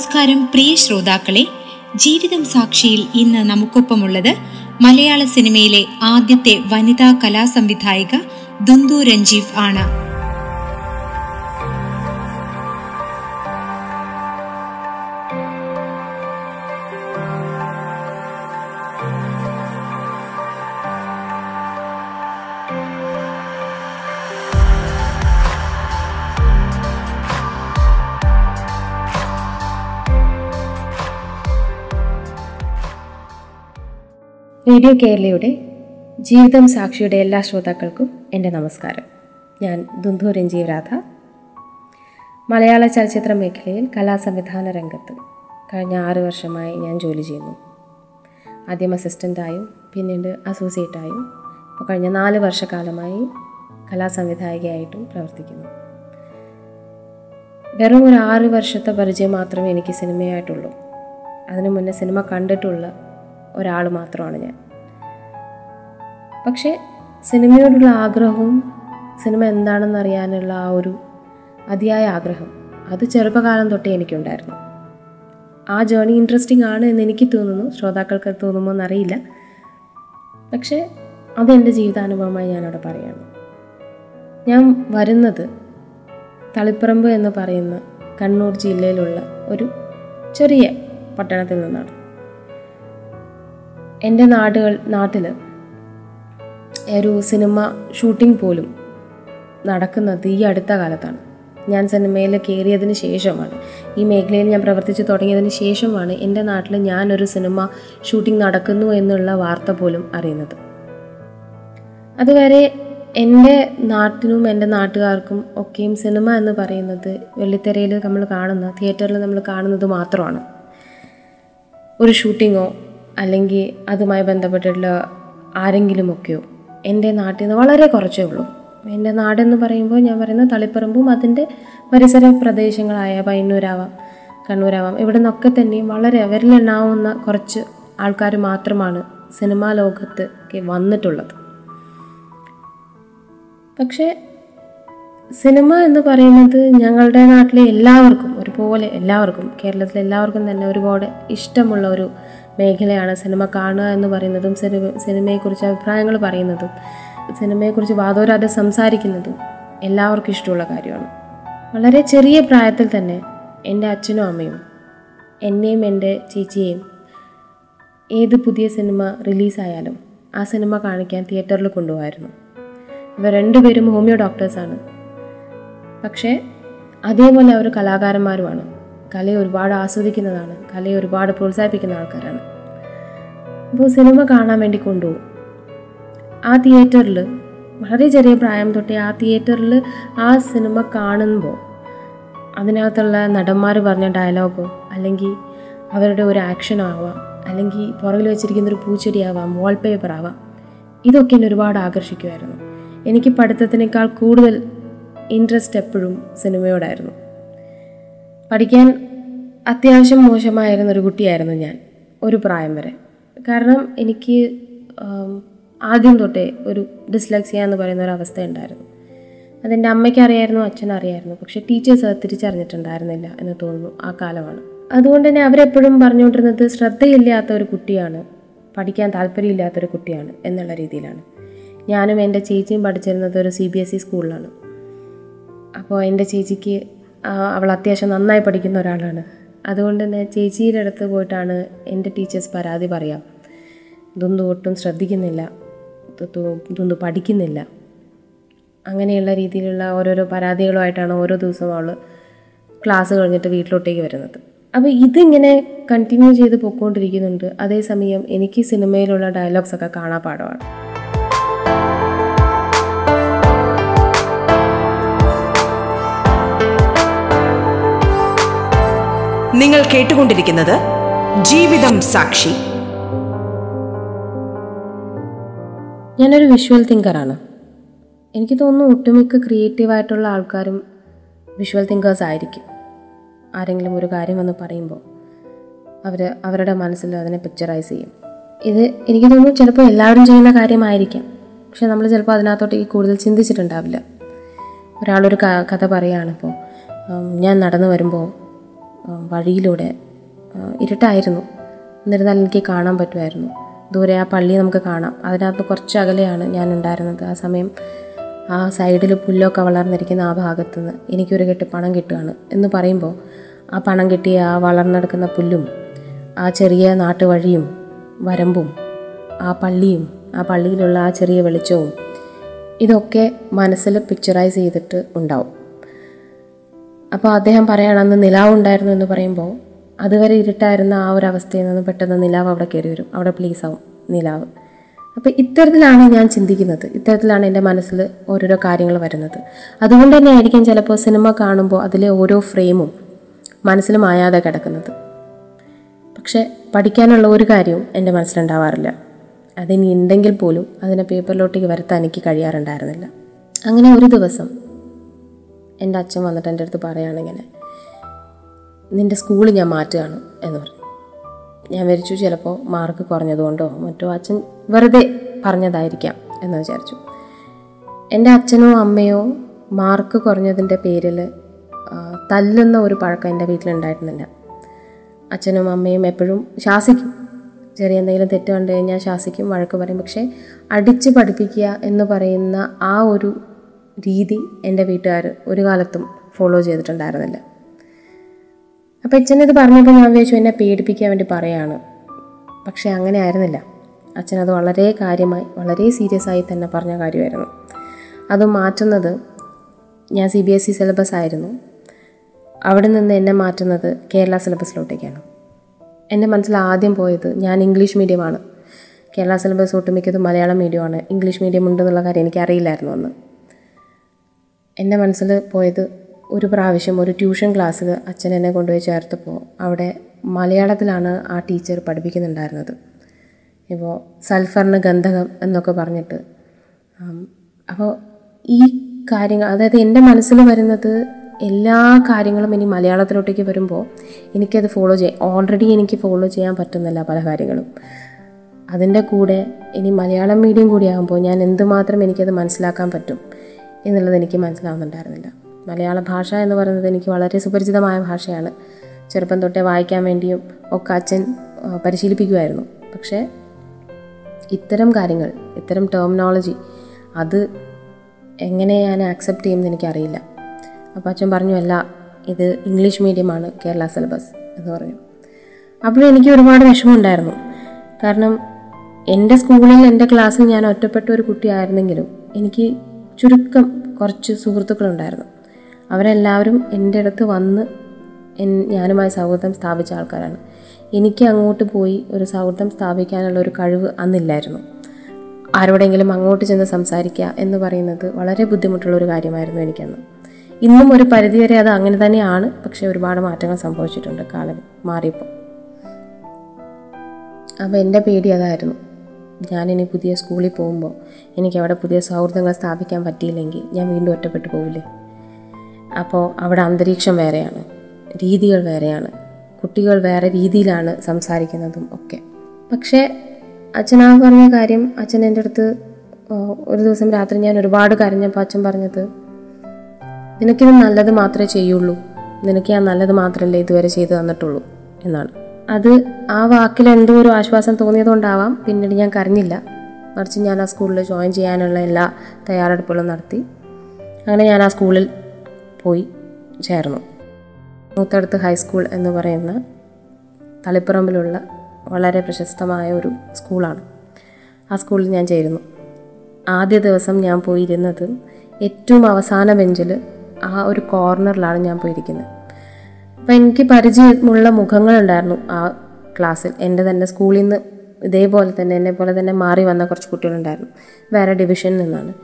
നമസ്കാരം പ്രിയ ശ്രോതാക്കളെ. ജീവിതം സാക്ഷിയിൽ ഇന്ന് നമുക്കൊപ്പമുള്ളത് മലയാള സിനിമയിലെ ആദ്യത്തെ വനിതാ കലാസംവിധായിക ദുന്ദു രഞ്ജീവ് ആണ്. റേഡിയോ കേരളയുടെ ജീവിതം സാക്ഷിയുടെ എല്ലാ ശ്രോതാക്കൾക്കും എന്റെ നമസ്കാരം. ഞാൻ ദുന്ധു രഞ്ജീവ് രാധ. മലയാള ചലച്ചിത്ര മേഖലയിൽ കലാസംവിധാന രംഗത്ത് കഴിഞ്ഞ ആറ് വർഷമായി ഞാൻ ജോലി ചെയ്യുന്നു. ആദ്യം അസിസ്റ്റന്റായും പിന്നീട് അസോസിയേറ്റായും ഇപ്പോൾ കഴിഞ്ഞ നാല് വർഷക്കാലമായി കലാസംവിധായികയായിട്ടും പ്രവർത്തിക്കുന്നു. വെറും ഒരു ആറ് വർഷത്തെ പരിചയം മാത്രമേ എനിക്ക് സിനിമയായിട്ടുള്ളൂ. അതിനു മുന്നേ സിനിമ കണ്ടിട്ടുള്ള ഒരാൾ മാത്രമാണ് ഞാൻ. പക്ഷേ സിനിമയോടുള്ള ആഗ്രഹവും സിനിമ എന്താണെന്ന് അറിയാനുള്ള ആ ഒരു അതിയായ ആഗ്രഹം അത് ചെറുപ്പകാലം തൊട്ടേ എനിക്കുണ്ടായിരുന്നു. ആ ജേണി ഇൻട്രസ്റ്റിംഗ് ആണ് എന്ന് എനിക്ക് തോന്നുന്നു. ശ്രോതാക്കൾക്ക് തോന്നുമോ എന്നറിയില്ല. പക്ഷേ അതെന്റെ ജീവിതാനുഭവമായി ഞാനവിടെ പറയുകയാണ്. ഞാൻ വരുന്നത് തളിപ്പറമ്പ് എന്ന് പറയുന്ന കണ്ണൂർ ജില്ലയിലുള്ള ഒരു ചെറിയ പട്ടണത്തിൽ നിന്നാണ്. എന്റെ നാടുകൾ നാട്ടിൽ ഒരു സിനിമ ഷൂട്ടിംഗ് പോലും നടക്കുന്നത് ഈ അടുത്ത കാലത്താണ്. ഞാൻ സിനിമയിൽ കയറിയതിന് ശേഷമാണ്. ഈ മേഖലയിൽ ഞാൻ പ്രവർത്തിച്ച് തുടങ്ങിയതിന് ശേഷമാണ് എന്റെ നാട്ടിൽ ഞാനൊരു സിനിമ ഷൂട്ടിംഗ് നടക്കുന്നു എന്നുള്ള വാർത്ത പോലും അറിയുന്നത്. അതുവരെ എന്റെ നാട്ടിനും എന്റെ നാട്ടുകാർക്കും ഒക്കെയും സിനിമ എന്ന് പറയുന്നത് വെള്ളിത്തെരയിൽ നമ്മൾ കാണുന്ന തിയേറ്ററിൽ നമ്മൾ കാണുന്നത് മാത്രമാണ്. ഒരു ഷൂട്ടിങ്ങോ അല്ലെങ്കിൽ അതുമായി ബന്ധപ്പെട്ടിട്ടുള്ള ആരെങ്കിലുമൊക്കെയോ. എന്റെ നാട്ടിൽ നിന്ന് വളരെ കുറച്ചേ ഉള്ളൂ. എന്റെ നാടെന്ന് പറയുമ്പോൾ ഞാൻ പറയുന്ന തളിപ്പറമ്പും അതിന്റെ പരിസര പ്രദേശങ്ങളായ പയ്യന്നൂരാവാം കണ്ണൂരാവാം ഇവിടെ നിന്നൊക്കെ തന്നെയും വളരെ വിരലെണ്ണാവുന്ന കുറച്ച് ആൾക്കാർ മാത്രമാണ് സിനിമാ ലോകത്ത് വന്നിട്ടുള്ളത്. പക്ഷേ സിനിമ എന്ന് പറയുന്നത് ഞങ്ങളുടെ നാട്ടിലെ എല്ലാവർക്കും ഒരുപോലെ എല്ലാവർക്കും കേരളത്തിലെ എല്ലാവർക്കും തന്നെ ഒരുപാട് ഇഷ്ടമുള്ള ഒരു മേഖലയാണ് സിനിമ കാണുക എന്ന് പറയുന്നതും സിനിമ സിനിമയെക്കുറിച്ച് അഭിപ്രായങ്ങൾ പറയുന്നതും സിനിമയെക്കുറിച്ച് വാദോരാതെ സംസാരിക്കുന്നതും എല്ലാവർക്കും ഇഷ്ടമുള്ള കാര്യമാണ്. വളരെ ചെറിയ പ്രായത്തിൽ തന്നെ എന്റെ അച്ഛനും അമ്മയും എന്നെയും എന്റെ ചേച്ചിയെയും ഏത് പുതിയ സിനിമ റിലീസായാലും ആ സിനിമ കാണിക്കാൻ തിയേറ്ററിൽ കൊണ്ടുപോകായിരുന്നു. ഇവർ രണ്ടുപേരും ഹോമിയോ ഡോക്ടേഴ്സാണ്. പക്ഷേ അതേപോലെ അവർ കലാകാരന്മാരുമാണ്. കലയെ ഒരുപാട് ആസ്വദിക്കുന്നതാണ് കലയെ ഒരുപാട് പ്രോത്സാഹിപ്പിക്കുന്ന ആൾക്കാരാണ്. അപ്പോൾ സിനിമ കാണാൻ വേണ്ടി കൊണ്ടുപോകും. ആ തിയേറ്ററിൽ വളരെ ചെറിയ പ്രായം തൊട്ടേ ആ തിയേറ്ററിൽ ആ സിനിമ കാണുമ്പോൾ അതിനകത്തുള്ള നടന്മാർ പറഞ്ഞ ഡയലോഗോ അല്ലെങ്കിൽ അവരുടെ ഒരു ആക്ഷനോ ആവാം അല്ലെങ്കിൽ പുറകിൽ വെച്ചിരിക്കുന്ന ഒരു പൂച്ചെടിയാവാം വാൾപേപ്പർ ആവാം ഇതൊക്കെ എന്നെ ഒരുപാട് ആകർഷിക്കുമായിരുന്നു. എനിക്ക് പഠിത്തത്തിനേക്കാൾ കൂടുതൽ ഇൻട്രസ്റ്റ് എപ്പോഴും സിനിമയോടായിരുന്നു. പഠിക്കാൻ അത്യാവശ്യം മോശമായിരുന്ന ഒരു കുട്ടിയായിരുന്നു ഞാൻ ഒരു പ്രായം വരെ. കാരണം എനിക്ക് ആദ്യം തൊട്ടേ ഒരു ഡിസ്ലക്സിയ എന്ന് പറയുന്ന ഒരു അവസ്ഥ ഉണ്ടായിരുന്നു. അതെന്റെ അമ്മയ്ക്ക് അറിയായിരുന്നു അച്ഛനും അറിയായിരുന്നു. പക്ഷേ ടീച്ചേഴ്സ് അത് തിരിച്ചറിഞ്ഞിട്ടുണ്ടായിരുന്നില്ല എന്ന് തോന്നുന്നു ആ കാലമാണ്. അതുകൊണ്ട് തന്നെ അവരെപ്പോഴും പറഞ്ഞുകൊണ്ടിരുന്നത് ശ്രദ്ധയില്ലാത്ത ഒരു കുട്ടിയാണ് പഠിക്കാൻ താല്പര്യമില്ലാത്തൊരു കുട്ടിയാണ് എന്നുള്ള രീതിയിലാണ്. ഞാനും എന്റെ ചേച്ചിയും പഠിച്ചിരുന്നത് ഒരു സി ബി എസ് ഇ സ്കൂളിലാണ് അപ്പോൾ എന്റെ ചേച്ചിക്ക് അവൾ അത്യാവശ്യം നന്നായി പഠിക്കുന്ന ഒരാളാണ്. അതുകൊണ്ട് തന്നെ ചേച്ചിയുടെ അടുത്ത് പോയിട്ടാണ് എന്റെ ടീച്ചേഴ്സ് പരാതി പറയാം. ഇതൊന്നും ഒട്ടും ശ്രദ്ധിക്കുന്നില്ല. ഇതൊന്നും പഠിക്കുന്നില്ല. അങ്ങനെയുള്ള രീതിയിലുള്ള ഓരോരോ പരാതികളുമായിട്ടാണ് ഓരോ ദിവസവും അവൾ ക്ലാസ് കഴിഞ്ഞിട്ട് വീട്ടിലോട്ടേക്ക് വരുന്നത്. അപ്പോൾ ഇതിങ്ങനെ കണ്ടിന്യൂ ചെയ്ത് പൊയ്ക്കൊണ്ടിരിക്കുന്നുണ്ട് അതേസമയം എനിക്ക് സിനിമയിലുള്ള ഡയലോഗ്സ് ഒക്കെ കാണാപ്പാടമാണ് നിങ്ങൾ കേട്ടുകൊണ്ടിരിക്കുന്നത് ജീവിതം സാക്ഷി. ഞാനൊരു വിഷ്വൽ തിങ്കറാണ് എനിക്ക് തോന്നുന്നു ഒട്ടുമിക്ക ക്രിയേറ്റീവായിട്ടുള്ള ആൾക്കാരും വിഷ്വൽ തിങ്കേഴ്സ് ആയിരിക്കും. ആരെങ്കിലും ഒരു കാര്യം വന്ന് പറയുമ്പോൾ അവർ അവരുടെ മനസ്സിൽ അതിനെ പിക്ചറൈസ് ചെയ്യും. ഇത് എനിക്ക് തോന്നുന്നു ചിലപ്പോൾ എല്ലാവരും ചെയ്യുന്ന കാര്യമായിരിക്കാം. പക്ഷെ നമ്മൾ ചിലപ്പോൾ അതിനകത്തോട്ടേക്ക് കൂടുതൽ ചിന്തിച്ചിട്ടുണ്ടാവില്ല. ഒരാളൊരു കഥ പറയുകയാണിപ്പോൾ ഞാൻ നടന്നു വരുമ്പോൾ വഴിയിലൂടെ ഇരുട്ടായിരുന്നു. എന്നിരുന്നാൽ എനിക്ക് കാണാൻ പറ്റുമായിരുന്നു. ദൂരെ ആ പള്ളി നമുക്ക് കാണാം. അതിനകത്ത് കുറച്ച് അകലെയാണ് ഞാൻ ഉണ്ടായിരുന്നത്. ആ സമയം ആ സൈഡിൽ പുല്ലൊക്കെ വളർന്നിരിക്കുന്ന ആ ഭാഗത്ത് നിന്ന് എനിക്കൊരു കെട്ട് പണം കിട്ടുകയാണ് എന്ന് പറയുമ്പോൾ ആ പണം കിട്ടിയ ആ വളർന്നെടുക്കുന്ന പുല്ലും ആ ചെറിയ നാട്ടുവഴിയും വരമ്പും ആ പള്ളിയും ആ പള്ളിയിലുള്ള ആ ചെറിയ വെളിച്ചവും ഇതൊക്കെ മനസ്സിൽ പിക്ചറൈസ് ചെയ്തിട്ട് ഉണ്ടാവും. അപ്പോൾ അദ്ദേഹം പറയണം അന്ന് നിലാവ് ഉണ്ടായിരുന്നു എന്ന് പറയുമ്പോൾ അതുവരെ ഇരുട്ടായിരുന്ന ആ ഒരു അവസ്ഥയിൽ നിന്ന് പെട്ടെന്ന് നിലാവ് അവിടെ കയറി വരും. അവിടെ പ്ലീസ് ആവും നിലാവ്. അപ്പോൾ ഇത്തരത്തിലാണ് ഞാൻ ചിന്തിക്കുന്നത്. ഇത്തരത്തിലാണ് എന്റെ മനസ്സിൽ ഓരോരോ കാര്യങ്ങൾ വരുന്നത്. അതുകൊണ്ട് തന്നെ ആയിരിക്കും ചിലപ്പോൾ സിനിമ കാണുമ്പോൾ അതിലെ ഓരോ ഫ്രെയിമും മനസ്സിൽ മായാതെ കിടക്കുന്നത്. പക്ഷെ പഠിക്കാനുള്ള ഒരു കാര്യവും എന്റെ മനസ്സിലുണ്ടാവാറില്ല. അതിനി ഉണ്ടെങ്കിൽ പോലും അതിനെ പേപ്പറിലോട്ടേക്ക് വരുത്താൻ എനിക്ക് കഴിയാറുണ്ടായിരുന്നില്ല. അങ്ങനെ ഒരു ദിവസം എന്റെ അച്ഛൻ വന്നിട്ട് എന്റെ അടുത്ത് പറയുകയാണിങ്ങനെ നിന്റെ സ്കൂൾ ഞാൻ മാറ്റുകയാണ് എന്ന് പറഞ്ഞു ഞാൻ വിചാരിച്ചു ചിലപ്പോൾ മാർക്ക് കുറഞ്ഞതുകൊണ്ടോ മറ്റോ അച്ഛൻ വെറുതെ പറഞ്ഞതായിരിക്കാം എന്ന് വിചാരിച്ചു. എന്റെ അച്ഛനോ അമ്മയോ മാർക്ക് കുറഞ്ഞതിന്റെ പേരിൽ തല്ലുന്ന ഒരു പഴക്കം എന്റെ വീട്ടിലുണ്ടായിരുന്നില്ല. അച്ഛനും അമ്മയും എപ്പോഴും ശാസിക്കും. ചെറിയ എന്തെങ്കിലും തെറ്റ് കണ്ടു കഴിഞ്ഞാൽ ശാസിക്കും വഴക്ക് പറയും. പക്ഷേ അടിച്ച് പഠിപ്പിക്കുക എന്ന് പറയുന്ന ആ ഒരു രീതി എന്റെ വീട്ടുകാർ ഒരു കാലത്തും ഫോളോ ചെയ്തിട്ടുണ്ടായിരുന്നില്ല. അപ്പോൾ അച്ഛനിത് പറഞ്ഞപ്പോൾ ഞാൻ വിചാരിച്ചു എന്നെ പേടിപ്പിക്കാൻ വേണ്ടി പറയാണ്. പക്ഷേ അങ്ങനെ ആയിരുന്നില്ല. അച്ഛൻ അത് വളരെ കാര്യമായി വളരെ സീരിയസ് ആയി തന്നെ പറഞ്ഞ കാര്യമായിരുന്നു. അത് മാറ്റുന്നത് ഞാൻ C B S E syllabus ആയിരുന്നു. അവിടെ നിന്ന് എന്നെ മാറ്റുന്നത് കേരള സിലബസിലോട്ടേക്കാണ് എന്റെ മനസ്സിൽ ആദ്യം പോയത് ഞാൻ ഇംഗ്ലീഷ് മീഡിയമാണ് കേരള സിലബസ് ഒട്ടുമിക്കതും മലയാളം മീഡിയമാണ് ഇംഗ്ലീഷ് മീഡിയം ഉണ്ടെന്നുള്ള കാര്യം എനിക്കറിയില്ലായിരുന്നു അന്ന്. എന്റെ മനസ്സിൽ പോയത് ഒരു പ്രാവശ്യം ഒരു ട്യൂഷൻ ക്ലാസ്സിൽ അച്ഛൻ എന്നെ കൊണ്ടുപോയി ചേർത്തപ്പോൾ അവിടെ മലയാളത്തിലാണ് ആ ടീച്ചർ പഠിപ്പിക്കുന്നുണ്ടായിരുന്നത്. ഇപ്പോൾ സൾഫറിന് ഗന്ധകം എന്നൊക്കെ പറഞ്ഞിട്ട് അപ്പോൾ ഈ കാര്യങ്ങൾ അതായത് എന്റെ മനസ്സിൽ വരുന്നത് എല്ലാ കാര്യങ്ങളും ഇനി മലയാളത്തിലോട്ടേക്ക് വരുമ്പോൾ എനിക്കത് ഫോളോ ചെയ്യാം ഓൾറെഡി എനിക്ക് ഫോളോ ചെയ്യാൻ പറ്റുന്നില്ല പല കാര്യങ്ങളും. അതിന്റെ കൂടെ ഇനി മലയാളം മീഡിയം കൂടി ആകുമ്പോൾ ഞാൻ എന്തുമാത്രം എനിക്കത് മനസ്സിലാക്കാൻ പറ്റും? എന്നുള്ളത് എനിക്ക് മനസ്സിലാവുന്നുണ്ടായിരുന്നില്ല. മലയാള ഭാഷ എന്ന് പറയുന്നത് എനിക്ക് വളരെ സുപരിചിതമായ ഭാഷയാണ്. ചെറുപ്പം തൊട്ടേ വായിക്കാൻ വേണ്ടിയും ഒക്കെ അച്ഛൻ പരിശീലിപ്പിക്കുമായിരുന്നു. പക്ഷേ ഇത്തരം കാര്യങ്ങൾ ഇത്തരം ടെർമിനോളജി അത് എങ്ങനെ ഞാൻ ആക്സെപ്റ്റ് ചെയ്യുമെന്ന് എനിക്കറിയില്ല. അപ്പോൾ അച്ഛൻ പറഞ്ഞു അല്ല ഇത് ഇംഗ്ലീഷ് മീഡിയമാണ് കേരള സിലബസ് എന്ന് പറഞ്ഞു. അപ്പോൾ എനിക്ക് ഒരുപാട് വിഷമമുണ്ടായിരുന്നു. കാരണം എന്റെ സ്കൂളിൽ എന്റെ ക്ലാസ്സിൽ ഞാൻ ഒറ്റപ്പെട്ട ഒരു കുട്ടിയായിരുന്നെങ്കിലും എനിക്ക് ചുരുക്കം കുറച്ച് സുഹൃത്തുക്കളുണ്ടായിരുന്നു. അവരെല്ലാവരും എന്റെ അടുത്ത് വന്ന് ഞാനുമായി സൗഹൃദം സ്ഥാപിച്ച ആൾക്കാരാണ്. എനിക്ക് അങ്ങോട്ട് പോയി ഒരു സൗഹൃദം സ്ഥാപിക്കാനുള്ള ഒരു കഴിവ് അന്നില്ലായിരുന്നു. ആരോടെങ്കിലും അങ്ങോട്ട് ചെന്ന് സംസാരിക്കുക എന്ന് പറയുന്നത് വളരെ ബുദ്ധിമുട്ടുള്ള ഒരു കാര്യമായിരുന്നു എനിക്കന്ന്. ഇന്നും ഒരു പരിധിവരെ അത് അങ്ങനെ തന്നെയാണ് പക്ഷേ ഒരുപാട് മാറ്റങ്ങൾ സംഭവിച്ചിട്ടുണ്ട് കാലം മാറിയപ്പോൾ. അപ്പോൾ എന്റെ പേടി അതായിരുന്നു. ഞാനിനി പുതിയ സ്കൂളിൽ പോകുമ്പോൾ എനിക്ക് അവിടെ പുതിയ സൗഹൃദങ്ങൾ സ്ഥാപിക്കാൻ പറ്റിയില്ലെങ്കിൽ ഞാൻ വീണ്ടും ഒറ്റപ്പെട്ടു പോവില്ലേ? അപ്പോൾ അവിടെ അന്തരീക്ഷം വേറെയാണ് രീതികൾ വേറെയാണ് കുട്ടികൾ വേറെ രീതിയിലാണ് സംസാരിക്കുന്നതും ഒക്കെ. പക്ഷേ അച്ഛനാ പറഞ്ഞ കാര്യം അച്ഛൻ എന്റെ അടുത്ത് ഒരു ദിവസം രാത്രി ഞാൻ ഒരുപാട് കരഞ്ഞപ്പോൾ അച്ഛൻ പറഞ്ഞത് നിനക്കിത് നല്ലത് മാത്രമേ ചെയ്യുള്ളൂ. നിനക്ക് ഞാൻ നല്ലത് മാത്രമല്ലേ ഇതുവരെ ചെയ്തു തന്നിട്ടുള്ളൂ എന്നാണ്. അത് ആ വാക്കിൽ എന്തോ ഒരു ആശ്വാസം തോന്നിയതുകൊണ്ടാവാം പിന്നീട് ഞാൻ കരഞ്ഞില്ല. മറിച്ച് ഞാൻ ആ സ്കൂളിൽ ജോയിൻ ചെയ്യാനുള്ള എല്ലാ തയ്യാറെടുപ്പുകളും നടത്തി. അങ്ങനെ ഞാൻ ആ സ്കൂളിൽ പോയി ചേർന്നു. മൂത്തടുത്ത് ഹൈസ്കൂൾ എന്ന് പറയുന്ന തളിപ്പറമ്പിലുള്ള വളരെ പ്രശസ്തമായ ഒരു സ്കൂളാണ്. ആ സ്കൂളിൽ ഞാൻ ചേരുന്നു. ആദ്യ ദിവസം ഞാൻ പോയിരുന്നത് ഏറ്റവും അവസാന ബെഞ്ചിൽ ആ ഒരു കോർണറിലാണ് ഞാൻ പോയിരിക്കുന്നത്. അപ്പം എനിക്ക് പരിചയമുള്ള മുഖങ്ങളുണ്ടായിരുന്നു ആ ക്ലാസ്സിൽ. എന്റെ തന്നെ സ്കൂളിൽ നിന്ന് ഇതേപോലെ തന്നെ എന്നെ പോലെ തന്നെ മാറി വന്ന കുറച്ച് കുട്ടികളുണ്ടായിരുന്നു. വേറെ ഡിവിഷനിൽ നിന്നാണ്.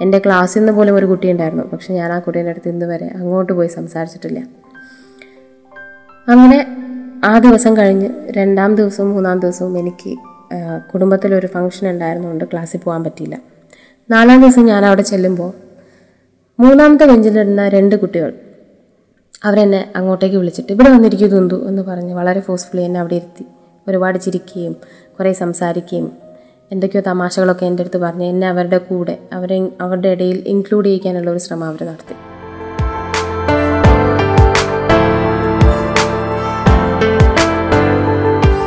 എന്റെ ക്ലാസ്സിൽ നിന്ന് പോലും ഒരു കുട്ടി ഉണ്ടായിരുന്നു. പക്ഷെ ഞാൻ ആ കുട്ടീന്റെ അടുത്ത് ഇന്ന് വരെ അങ്ങോട്ട് പോയി സംസാരിച്ചിട്ടില്ല. അങ്ങനെ ആ ദിവസം കഴിഞ്ഞ് രണ്ടാം ദിവസവും മൂന്നാം ദിവസവും എനിക്ക് കുടുംബത്തിലൊരു ഫംഗ്ഷൻ ഉണ്ടായിരുന്നുകൊണ്ട് ക്ലാസ്സിൽ പോകാൻ പറ്റിയില്ല. നാലാം ദിവസം ഞാൻ അവിടെ ചെല്ലുമ്പോൾ മൂന്നാമത്തെ ബെഞ്ചിലിരുന്ന രണ്ട് കുട്ടികൾ അവരെന്നെ അങ്ങോട്ടേക്ക് വിളിച്ചിട്ട് ഇവിടെ വന്നിരിക്കൂ തുന്തു എന്ന് പറഞ്ഞ് വളരെ ഫോഴ്സ്ഫുള്ളി എന്നെ അവിടെ ഇരുത്തി. ഒരുപാട് ചിരിക്കുകയും കുറേ സംസാരിക്കുകയും എന്തൊക്കെയോ തമാശകളൊക്കെ എന്റെ അടുത്ത് പറഞ്ഞ് എന്നെ അവരുടെ കൂടെ അവരെ അവരുടെ ഇടയിൽ ഇൻക്ലൂഡ് ചെയ്യിക്കാനുള്ള ഒരു ശ്രമം അവർ നടത്തി.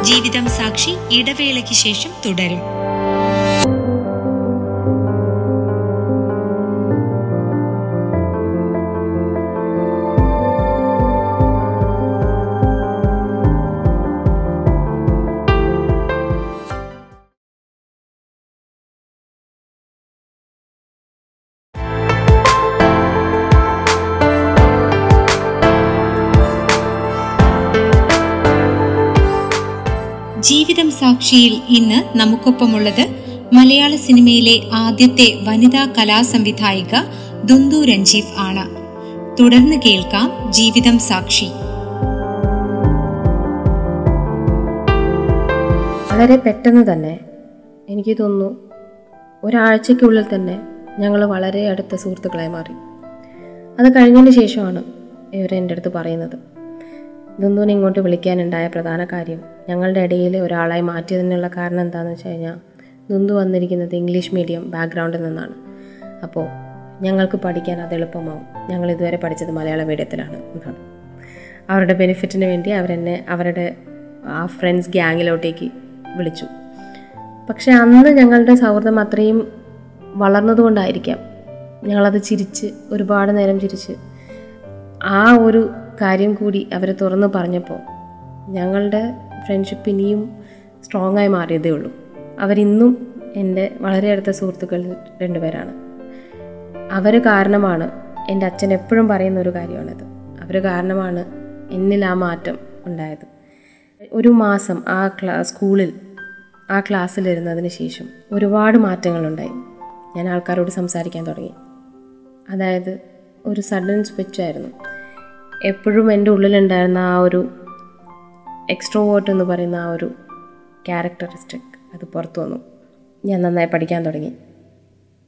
ജീവിതം സാക്ഷി ഇടവേളയ്ക്ക് ശേഷം തുടരും. ജീവിതം സാക്ഷിയിൽ ഇന്ന് നമുക്കൊപ്പമുള്ളത് മലയാള സിനിമയിലെ ആദ്യത്തെ വനിതാ കലാസംവിധായിക ദുന്ദു രഞ്ജീവ് ആണ്. തുടർന്ന് കേൾക്കാം ജീവിതം സാക്ഷി. വളരെ പെട്ടെന്ന് തന്നെ എനിക്ക് തോന്നുന്നു ഒരാഴ്ചയ്ക്കുള്ളിൽ തന്നെ ഞങ്ങൾ വളരെ അടുത്ത സുഹൃത്തുക്കളായി മാറി. അത് കഴിഞ്ഞതിന് ശേഷമാണ് ഇവരെ എന്റെ അടുത്ത് പറയുന്നത്. ദുന്ദുവിനെ ഇങ്ങോട്ട് വിളിക്കാനുണ്ടായ പ്രധാന കാര്യം ഞങ്ങളുടെ ഇടയിൽ ഒരാളായി മാറ്റിയതിനുള്ള കാരണം എന്താണെന്ന് വെച്ച് കഴിഞ്ഞാൽ ദുന്ദു വന്നിരിക്കുന്നത് ഇംഗ്ലീഷ് മീഡിയം ബാക്ക്ഗ്രൗണ്ടിൽ നിന്നാണ്. അപ്പോൾ ഞങ്ങൾക്ക് പഠിക്കാൻ അത് എളുപ്പമാവും. ഞങ്ങൾ ഇതുവരെ പഠിച്ചത് മലയാള മീഡിയത്തിലാണ്. എന്നാണ് അവരുടെ ബെനിഫിറ്റിന് വേണ്ടി അവരെന്നെ അവരുടെ ആ ഫ്രണ്ട്സ് ഗ്യാങ്ങിലോട്ടേക്ക് വിളിച്ചു. പക്ഷേ അന്ന് ഞങ്ങളുടെ സൗഹൃദം അത്രയും വളർന്നതുകൊണ്ടായിരിക്കാം ഞങ്ങളത് ചിരിച്ച് ഒരുപാട് നേരം ചിരിച്ച് ആ ഒരു കാര്യം കൂടി അവർ തുറന്ന് പറഞ്ഞപ്പോൾ ഞങ്ങളുടെ ഫ്രണ്ട്ഷിപ്പ് ഇനിയും സ്ട്രോങ് ആയി മാറിയതേ ഉള്ളൂ. അവരിന്നും എന്റെ വളരെ അടുത്ത സുഹൃത്തുക്കൾ രണ്ടുപേരാണ്. അവർ കാരണമാണ് എന്റെ അച്ഛൻ എപ്പോഴും പറയുന്ന ഒരു കാര്യമാണിത്. അവർ കാരണമാണ് എന്നിൽ ആ മാറ്റം ഉണ്ടായത്. ഒരു മാസം ആ ക്ലാ സ്കൂളിൽ ആ ക്ലാസ്സിലിരുന്നതിന് ശേഷം ഒരുപാട് മാറ്റങ്ങളുണ്ടായി. ഞാൻ ആൾക്കാരോട് സംസാരിക്കാൻ തുടങ്ങി. അതായത് ഒരു സഡൻ സ്വിച്ചായിരുന്നു എപ്പോഴും എന്റെ ഉള്ളിലുണ്ടായിരുന്ന ആ ഒരു എക്സ്ട്രോവേർട്ട് എന്ന് പറയുന്ന ആ ഒരു ക്യാരക്ടറിസ്റ്റിക് അത് പുറത്തു വന്നു. ഞാൻ നന്നായി പഠിക്കാൻ തുടങ്ങി.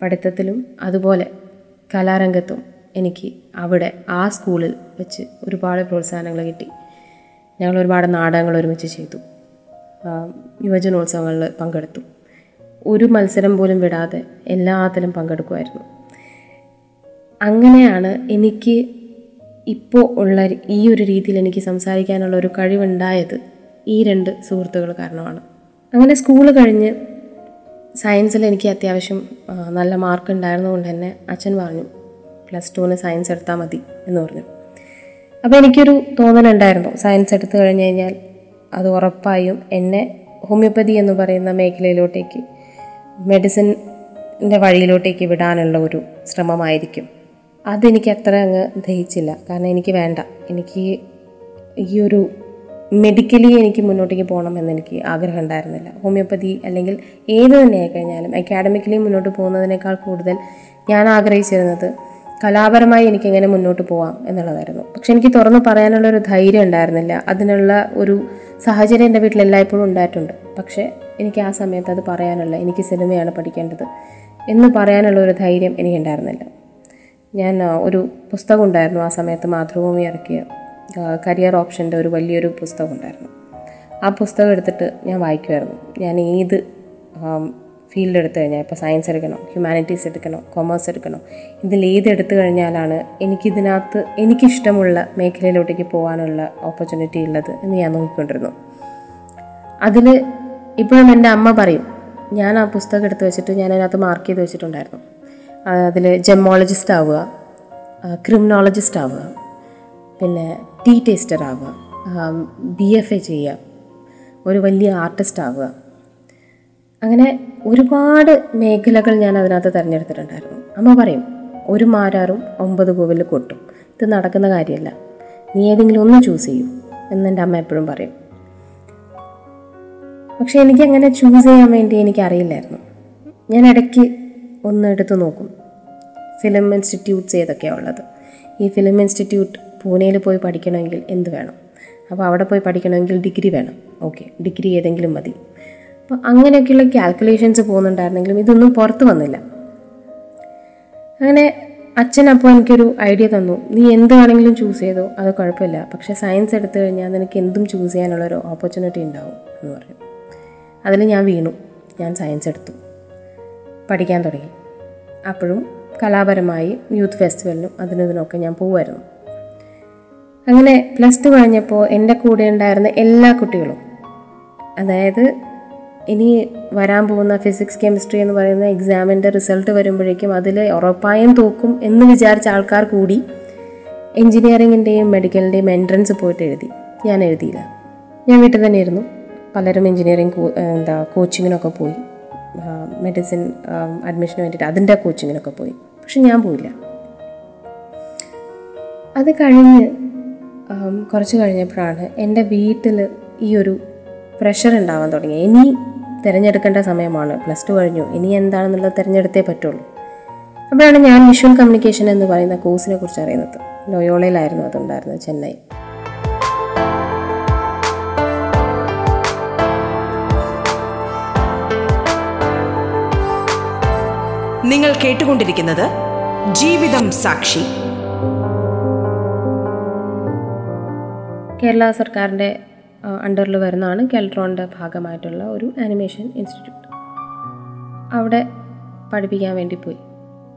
പഠിത്തത്തിലും അതുപോലെ കലാരംഗത്തും എനിക്ക് അവിടെ ആ സ്കൂളിൽ വെച്ച് ഒരുപാട് പ്രോത്സാഹനങ്ങൾ കിട്ടി. ഞങ്ങൾ ഒരുപാട് നാടകങ്ങൾ ഒരുമിച്ച് ചെയ്തു. യുവജനോത്സവങ്ങളിൽ പങ്കെടുത്തു. ഒരു മത്സരം പോലും വിടാതെ എല്ലാത്തിലും പങ്കെടുക്കുമായിരുന്നു. അങ്ങനെയാണ് എനിക്ക് ഇപ്പോൾ ഉള്ള ഈ ഒരു രീതിയിൽ എനിക്ക് സംസാരിക്കാനുള്ള ഒരു കഴിവുണ്ടായത് ഈ രണ്ട് സുഹൃത്തുക്കൾ കാരണമാണ്. അങ്ങനെ സ്കൂൾ കഴിഞ്ഞ് സയൻസിൽ എനിക്ക് അത്യാവശ്യം നല്ല മാർക്ക് ഉണ്ടായിരുന്നതുകൊണ്ട് തന്നെ അച്ഛൻ പറഞ്ഞു പ്ലസ് ടുവിന് സയൻസ് എടുത്താൽ മതി എന്ന് പറഞ്ഞു. അപ്പോൾ എനിക്കൊരു തോന്നലുണ്ടായിരുന്നു സയൻസ് എടുത്തു കഴിഞ്ഞ് കഴിഞ്ഞാൽ അത് ഉറപ്പായും എന്നെ ഹോമിയോപ്പതി എന്ന് പറയുന്ന മേഖലയിലോട്ടേക്ക് മെഡിസിന്റെ വഴിയിലോട്ടേക്ക് വിടാനുള്ള ഒരു ശ്രമമായിരിക്കും. അതെനിക്ക് അത്ര അങ്ങ് ദഹിച്ചില്ല. കാരണം എനിക്ക് വേണ്ട. എനിക്ക് ഈ ഒരു മെഡിക്കലി എനിക്ക് മുന്നോട്ടേക്ക് പോകണം എന്ന് എനിക്ക് ആഗ്രഹം ഉണ്ടായിരുന്നില്ല. ഹോമിയോപ്പതി അല്ലെങ്കിൽ ഏത് തന്നെ ആയിക്കഴിഞ്ഞാലും അക്കാഡമിക്കലി മുന്നോട്ട് പോകുന്നതിനേക്കാൾ കൂടുതൽ ഞാൻ ആഗ്രഹിച്ചിരുന്നത് കലാപരമായി എനിക്കെങ്ങനെ മുന്നോട്ട് പോവാം എന്നുള്ളതായിരുന്നു. പക്ഷെ എനിക്ക് തുറന്നു പറയാനുള്ള ഒരു ധൈര്യം ഉണ്ടായിരുന്നില്ല. അതിനുള്ള ഒരു സാഹചര്യം എന്റെ വീട്ടിൽ എല്ലായ്പ്പോഴും ഉണ്ടായിട്ടുണ്ട്. പക്ഷേ എനിക്ക് ആ സമയത്ത് അത് പറയാനുള്ള എനിക്ക് സിനിമയാണ് പഠിക്കേണ്ടത് എന്ന് പറയാനുള്ള ഒരു ധൈര്യം എനിക്കുണ്ടായിരുന്നില്ല. ഞാൻ ഒരു പുസ്തകം ഉണ്ടായിരുന്നു ആ സമയത്ത് മാതൃഭൂമി ഇറക്കിയ കരിയർ ഓപ്ഷന്റെ ഒരു വലിയൊരു പുസ്തകം ഉണ്ടായിരുന്നു. ആ പുസ്തകം എടുത്തിട്ട് ഞാൻ വായിക്കുമായിരുന്നു ഞാൻ ഏത് ഫീൽഡ് എടുത്തു കഴിഞ്ഞാൽ ഇപ്പോൾ സയൻസ് എടുക്കണോ ഹ്യൂമാനിറ്റീസ് എടുക്കണോ കൊമേഴ്സ് എടുക്കണോ ഇതിൽ ഏത് എടുത്തു കഴിഞ്ഞാലാണ് എനിക്കിതിനകത്ത് എനിക്കിഷ്ടമുള്ള മേഖലയിലോട്ടേക്ക് പോകാനുള്ള ഓപ്പർച്യൂണിറ്റി ഉള്ളത് എന്ന് ഞാൻ നോക്കിക്കൊണ്ടിരുന്നു. അതിൽ ഇപ്പോഴും എന്റെ അമ്മ പറയും ഞാൻ ആ പുസ്തകം എടുത്ത് വെച്ചിട്ട് ഞാൻ അതിനകത്ത് മാർക്ക് ചെയ്ത് വെച്ചിട്ടുണ്ടായിരുന്നു. അതിൽ ജെമോളജിസ്റ്റ് ആവുക ക്രിമിനോളജിസ്റ്റ് ആവുക പിന്നെ ടീ ടേസ്റ്റർ ആവുക ബി എഫ് എ ചെയ്യുക ഒരു വലിയ ആർട്ടിസ്റ്റ് ആവുക. അങ്ങനെ ഒരുപാട് മേഖലകൾ ഞാൻ അതിനകത്ത് തിരഞ്ഞെടുത്തിട്ടുണ്ടായിരുന്നു. അമ്മ പറയും ഒരു മാരാറും ഒമ്പത് കോവിൽ കൊട്ടും. ഇത് നടക്കുന്ന കാര്യമല്ല. നീ ഏതെങ്കിലും ഒന്ന് ചൂസ് ചെയ്യൂ. എന്ന് എന്റെ അമ്മ എപ്പോഴും പറയും. പക്ഷേ എനിക്ക് അങ്ങനെ ചൂസ് ചെയ്യാൻ വേണ്ടി എനിക്കറിയില്ലായിരുന്നു. ഞാൻ ഇടയ്ക്ക് ഒന്ന് എടുത്തു നോക്കും. ഫിലിം ഇൻസ്റ്റിറ്റ്യൂട്ട്സ് ഏതൊക്കെയാണ് ഉള്ളത്? ഈ ഫിലിം ഇൻസ്റ്റിറ്റ്യൂട്ട് പൂനെയിൽ പോയി പഠിക്കണമെങ്കിൽ എന്ത് വേണം? അപ്പോൾ അവിടെ പോയി പഠിക്കണമെങ്കിൽ ഡിഗ്രി വേണം. ഓക്കെ ഡിഗ്രി ഏതെങ്കിലും മതി. അപ്പോൾ അങ്ങനെയൊക്കെയുള്ള കാൽക്കുലേഷൻസ് പോകുന്നുണ്ടായിരുന്നെങ്കിലും ഇതൊന്നും പുറത്ത് വന്നില്ല. അങ്ങനെ അച്ഛൻ അപ്പോൾ എനിക്കൊരു ഐഡിയ തന്നു. നീ എന്ത് വേണമെങ്കിലും ചൂസ് ചെയ്തോ അത് കുഴപ്പമില്ല. പക്ഷേ സയൻസ് എടുത്തു കഴിഞ്ഞാൽ നിനക്ക് എന്തും ചൂസ് ചെയ്യാനുള്ളൊരു ഓപ്പർച്യൂണിറ്റി ഉണ്ടാവും എന്ന് പറഞ്ഞു. അതിൽ ഞാൻ വീണു. ഞാൻ സയൻസ് എടുത്തു. പഠിക്കാൻ തുടങ്ങി. അപ്പോഴും കലാപരമായി യൂത്ത് ഫെസ്റ്റിവലിനും അതിനും ഇതിനൊക്കെ ഞാൻ പോവായിരുന്നു അങ്ങനെ പ്ലസ് ടു കഴിഞ്ഞപ്പോൾ എന്റെ കൂടെ ഉണ്ടായിരുന്ന എല്ലാ കുട്ടികളും അതായത് ഇനി വരാൻ പോകുന്ന ഫിസിക്സ് കെമിസ്ട്രി എന്ന് പറയുന്ന എക്സാമിന്റെ റിസൾട്ട് വരുമ്പോഴേക്കും അതിൽ ഉറപ്പായും തോക്കും എന്ന് വിചാരിച്ച ആൾക്കാർ കൂടി എൻജിനീയറിങ്ങിന്റെയും മെഡിക്കലിന്റെയും എൻട്രൻസ് പോയിട്ട് എഴുതി. ഞാൻ എഴുതിയില്ല. ഞാൻ വീട്ടിൽ തന്നെ ഇരുന്നു പലരും എൻജിനീയറിങ് എന്താ കോച്ചിങ്ങിനൊക്കെ പോയി. മെഡിസിൻ അഡ്മിഷന് വേണ്ടിയിട്ട് അതിന്റെ കോച്ചിങ്ങിനൊക്കെ പോയി. പക്ഷെ ഞാൻ പോയില്ല. അത് കഴിഞ്ഞ് കുറച്ച് കഴിഞ്ഞപ്പോഴാണ് എന്റെ വീട്ടിൽ ഈ ഒരു പ്രഷർ ഉണ്ടാവാൻ തുടങ്ങി. ഇനി തിരഞ്ഞെടുക്കേണ്ട സമയമാണ്. പ്ലസ് ടു കഴിഞ്ഞു. ഇനി എന്താണെന്നുള്ളത് തിരഞ്ഞെടുത്തേ പറ്റുള്ളൂ. അപ്പോഴാണ് ഞാൻ വിഷ്വൽ കമ്മ്യൂണിക്കേഷൻ എന്ന് പറയുന്ന കോഴ്സിനെ കുറിച്ച് അറിയുന്നത്. ലോയോളയിലായിരുന്നു അതുണ്ടായിരുന്നത് ചെന്നൈ. നിങ്ങൾ കേട്ടുകൊണ്ടിരിക്കുന്നത് ജീവിതം സാക്ഷി. കേരള സർക്കാരിന്റെ അണ്ടറിൽ വരുന്നതാണ് കെൽട്രോണിന്റെ ഭാഗമായിട്ടുള്ള ഒരു ആനിമേഷൻ ഇൻസ്റ്റിറ്റ്യൂട്ട്. അവിടെ പഠിപ്പിക്കാൻ വേണ്ടി പോയി.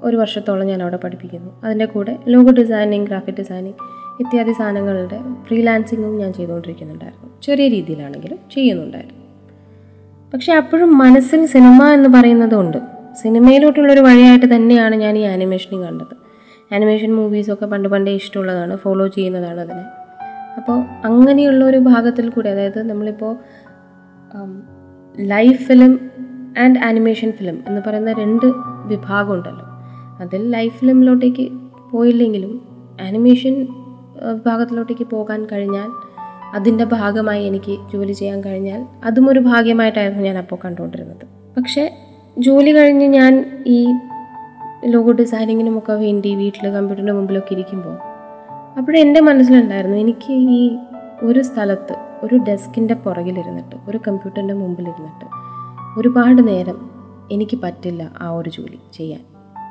ഒരു വർഷത്തോളം ഞാൻ അവിടെ പഠിപ്പിക്കുന്നു. അതിന്റെ കൂടെ ലോഗോ ഡിസൈനിങ് ഗ്രാഫിക് ഡിസൈനിങ് ഇത്യാദി സാധനങ്ങളുടെ ഫ്രീലാൻസിങ്ങും ഞാൻ ചെയ്തുകൊണ്ടിരിക്കുന്നുണ്ടായിരുന്നു. ചെറിയ രീതിയിലാണെങ്കിലും ചെയ്യുന്നുണ്ടായിരുന്നു. പക്ഷേ അപ്പോഴും മനസ്സിൽ സിനിമ എന്ന് പറയുന്നതുണ്ട് സിനിമയിലോട്ടുള്ളൊരു വഴിയായിട്ട് തന്നെയാണ് ഞാൻ ഈ ആനിമേഷനും കണ്ടത്. ആനിമേഷൻ മൂവീസൊക്കെ പണ്ട് പണ്ടേ ഇഷ്ടമുള്ളതാണ് ഫോളോ ചെയ്യുന്നതാണ് അതിനെ. അപ്പോൾ അങ്ങനെയുള്ള ഒരു ഭാഗത്തിൽ കൂടി അതായത് നമ്മളിപ്പോൾ live film and animation film എന്ന് പറയുന്ന രണ്ട് വിഭാഗമുണ്ടല്ലോ. അതിൽ ലൈവ് ഫിലിമിലോട്ടേക്ക് പോയില്ലെങ്കിലും ആനിമേഷൻ വിഭാഗത്തിലോട്ടേക്ക് പോകാൻ കഴിഞ്ഞാൽ അതിന്റെ ഭാഗമായി എനിക്ക് ജോലി ചെയ്യാൻ കഴിഞ്ഞാൽ അതും ഒരു ഭാഗ്യമായിട്ടായിരുന്നു ഞാൻ അപ്പോൾ കണ്ടുകൊണ്ടിരുന്നത്. പക്ഷേ ജോലി കഴിഞ്ഞ് ഞാൻ ഈ ലോഗോ ഡിസൈനിങ്ങിനുമൊക്കെ വേണ്ടി വീട്ടിൽ കമ്പ്യൂട്ടറിന്റെ മുമ്പിലൊക്കെ ഇരിക്കുമ്പോൾ അപ്പോഴും എന്റെ മനസ്സിലുണ്ടായിരുന്നു എനിക്ക് ഈ ഒരു സ്ഥലത്ത് ഒരു ഡെസ്കിന്റെ പുറകിലിരുന്നിട്ട് ഒരു കമ്പ്യൂട്ടറിന്റെ മുമ്പിലിരുന്നിട്ട് ഒരുപാട് നേരം എനിക്ക് പറ്റില്ല ആ ഒരു ജോലി ചെയ്യാൻ.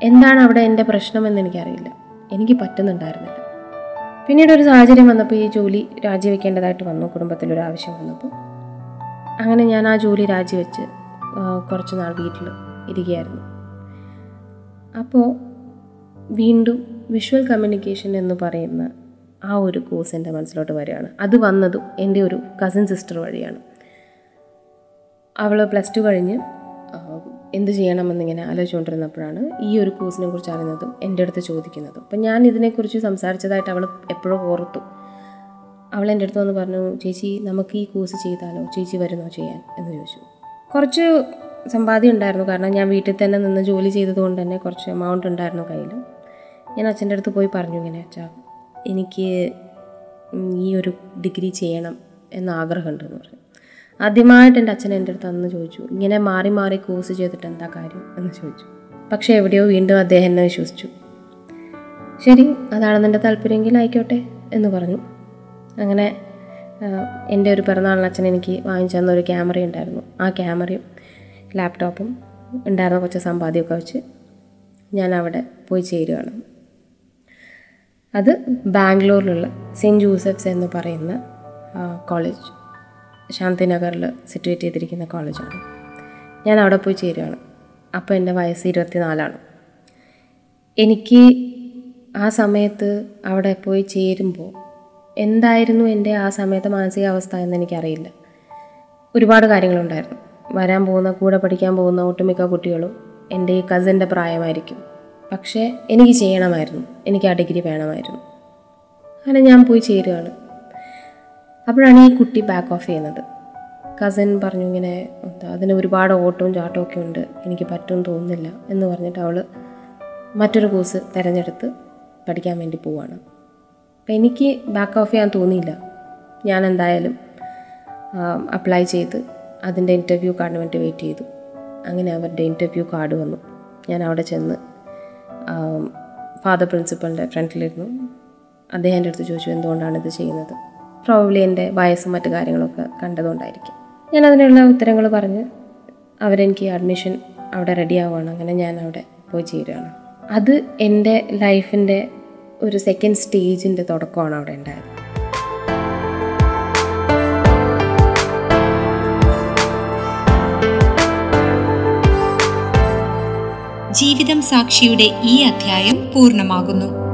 എന്താണ് അവിടെ എന്റെ പ്രശ്നമെന്ന് എനിക്കറിയില്ല. എനിക്ക് പറ്റുന്നുണ്ടായിരുന്നില്ല. പിന്നീട് ഒരു സാഹചര്യം വന്നപ്പോൾ ഈ ജോലി രാജിവെക്കേണ്ടതായിട്ട് വന്നു കുടുംബത്തിലൊരു ആവശ്യം വന്നപ്പോൾ അങ്ങനെ ഞാൻ ആ ജോലി രാജിവെച്ച് കുറച്ച് നാൾ വീട്ടിൽ ഇരിക്കുകയായിരുന്നു. അപ്പോൾ വീണ്ടും വിഷ്വൽ കമ്മ്യൂണിക്കേഷൻ എന്ന് പറയുന്ന ആ ഒരു കോഴ്സ് എന്റെ മനസ്സിലോട്ട് വരികയാണ്. അത് വന്നതും എന്റെ ഒരു കസിൻ സിസ്റ്റർ വഴിയാണ്. അവൾ പ്ലസ് ടു കഴിഞ്ഞ് എന്ത് ചെയ്യണമെന്നിങ്ങനെ ആലോചിച്ചുകൊണ്ടിരുന്നപ്പോഴാണ് ഈ ഒരു കോഴ്സിനെ കുറിച്ച് അറിയുന്നതും എന്റെ അടുത്ത് ചോദിക്കുന്നതും. അപ്പം ഞാൻ ഇതിനെക്കുറിച്ച് സംസാരിച്ചതായിട്ട് അവൾ എപ്പോഴും ഓർത്തു. അവൾ എന്റെ അടുത്ത് വന്ന് പറഞ്ഞു ചേച്ചി നമുക്ക് ഈ കോഴ്സ് ചെയ്താലോ? ചേച്ചി വരുന്നോ ചെയ്യാൻ? എന്ന് ചോദിച്ചു. കുറച്ച് സമ്പാദ്യം ഉണ്ടായിരുന്നു. കാരണം ഞാൻ വീട്ടിൽ തന്നെ നിന്ന് ജോലി ചെയ്തതുകൊണ്ട് തന്നെ കുറച്ച് എമൗണ്ട് ഉണ്ടായിരുന്നു കയ്യിൽ ഞാൻ അച്ഛന്റെ അടുത്ത് പോയി പറഞ്ഞു ഇങ്ങനെ അച്ഛാ എനിക്ക് ഈ ഒരു ഡിഗ്രി ചെയ്യണം എന്ന ആഗ്രഹമുണ്ടെന്ന് പറഞ്ഞു. ആദ്യമായിട്ട് എന്റെ അച്ഛൻ എന്റെ അടുത്ത് അന്ന് ചോദിച്ചു ഇങ്ങനെ മാറി മാറി കോഴ്സ് ചെയ്തിട്ട് എന്താ കാര്യം? എന്ന് ചോദിച്ചു. പക്ഷേ എവിടെയോ വീണ്ടും അദ്ദേഹം എന്നെ വിശ്വസിച്ചു. ശരി അതാണ് നിന്റെ താല്പര്യമെങ്കിൽ ആയിക്കോട്ടെ എന്ന് പറഞ്ഞു. അങ്ങനെ എന്റെ ഒരു പിറന്നാളിന് അച്ഛൻ എനിക്ക് വാങ്ങിച്ചു ഒരു ക്യാമറ ഉണ്ടായിരുന്നു. ആ ക്യാമറയും ലാപ്ടോപ്പും ഉണ്ടായിരുന്ന കുറച്ച് സമ്പാദ്യമൊക്കെ വെച്ച് ഞാൻ അവിടെ പോയി ചേരുകയാണ് അത് ബാംഗ്ലൂരിലുള്ള സെന്റ് ജോസഫ്സ് എന്ന് പറയുന്ന കോളേജ് ശാന്തിനഗറിൽ സിറ്റുവേറ്റ് ചെയ്തിരിക്കുന്ന കോളേജാണ്. ഞാൻ അവിടെ പോയി ചേരുകയാണ് അപ്പോൾ എന്റെ വയസ്സ് ഇരുപത്തിനാലാണ്. എനിക്ക് ആ സമയത്ത് അവിടെ പോയി ചേരുമ്പോൾ എന്തായിരുന്നു എന്റെ ആ സമയത്തെ മാനസികാവസ്ഥ എന്ന് എനിക്കറിയില്ല ഒരുപാട് കാര്യങ്ങളുണ്ടായിരുന്നു. വരാൻ പോകുന്ന കൂടെ പഠിക്കാൻ പോകുന്ന ഒട്ടുമിക്ക കുട്ടികളും എന്റെ ഈ കസിന്റെ പ്രായമായിരിക്കും. പക്ഷേ എനിക്ക് ചെയ്യണമായിരുന്നു. എനിക്ക് ആ ഡിഗ്രി വേണമായിരുന്നു. അങ്ങനെ ഞാൻ പോയി ചേരുകയാണ് അപ്പോഴാണ് ഈ കുട്ടി ബാക്ക് ഓഫ് ചെയ്യുന്നത്. കസിൻ പറഞ്ഞു ഇങ്ങനെ എന്താ അതിന് ഒരുപാട് ഓട്ടവും ചാട്ടവും ഒക്കെ ഉണ്ട്. എനിക്ക് പറ്റും തോന്നുന്നില്ല എന്ന് പറഞ്ഞിട്ട് അവൾ മറ്റൊരു കോഴ്സ് തിരഞ്ഞെടുത്ത് പഠിക്കാൻ വേണ്ടി പോവാണ്. അപ്പം എനിക്ക് ബാക്ക് ഓഫ് ചെയ്യാൻ തോന്നിയില്ല. ഞാൻ എന്തായാലും അപ്ലൈ ചെയ്ത് അതിന്റെ ഇന്റർവ്യൂ കാർഡിന് വേണ്ടി വെയിറ്റ് ചെയ്തു. അങ്ങനെ അവരുടെ ഇന്റർവ്യൂ കാർഡ് വന്നു. ഞാൻ അവിടെ ചെന്ന് ഫാദർ പ്രിൻസിപ്പളിന്റെ ഫ്രണ്ടിലിരുന്നു അദ്ദേഹം എന്റെ അടുത്ത് ചോദിച്ചു എന്തുകൊണ്ടാണ് ഇത് ചെയ്യുന്നത്? പ്രോബ്ലി എന്റെ വയസ്സും മറ്റു കാര്യങ്ങളൊക്കെ കണ്ടതുകൊണ്ടായിരിക്കും. ഞാൻ അതിനുള്ള ഉത്തരങ്ങൾ പറഞ്ഞ് അവരെനിക്ക് അഡ്മിഷൻ അവിടെ റെഡി ആവുകയാണ്. അങ്ങനെ ഞാൻ അവിടെ പോയി ചേരുകയാണ്. അത് എന്റെ ലൈഫിന്റെ ഒരു സെക്കൻഡ് സ്റ്റേജിന്റെ തുടക്കമാണ് അവിടെ ഉണ്ടായത്. ജീവിതം സാക്ഷിയുടെ ഈ അധ്യായം പൂർണമാകുന്നു.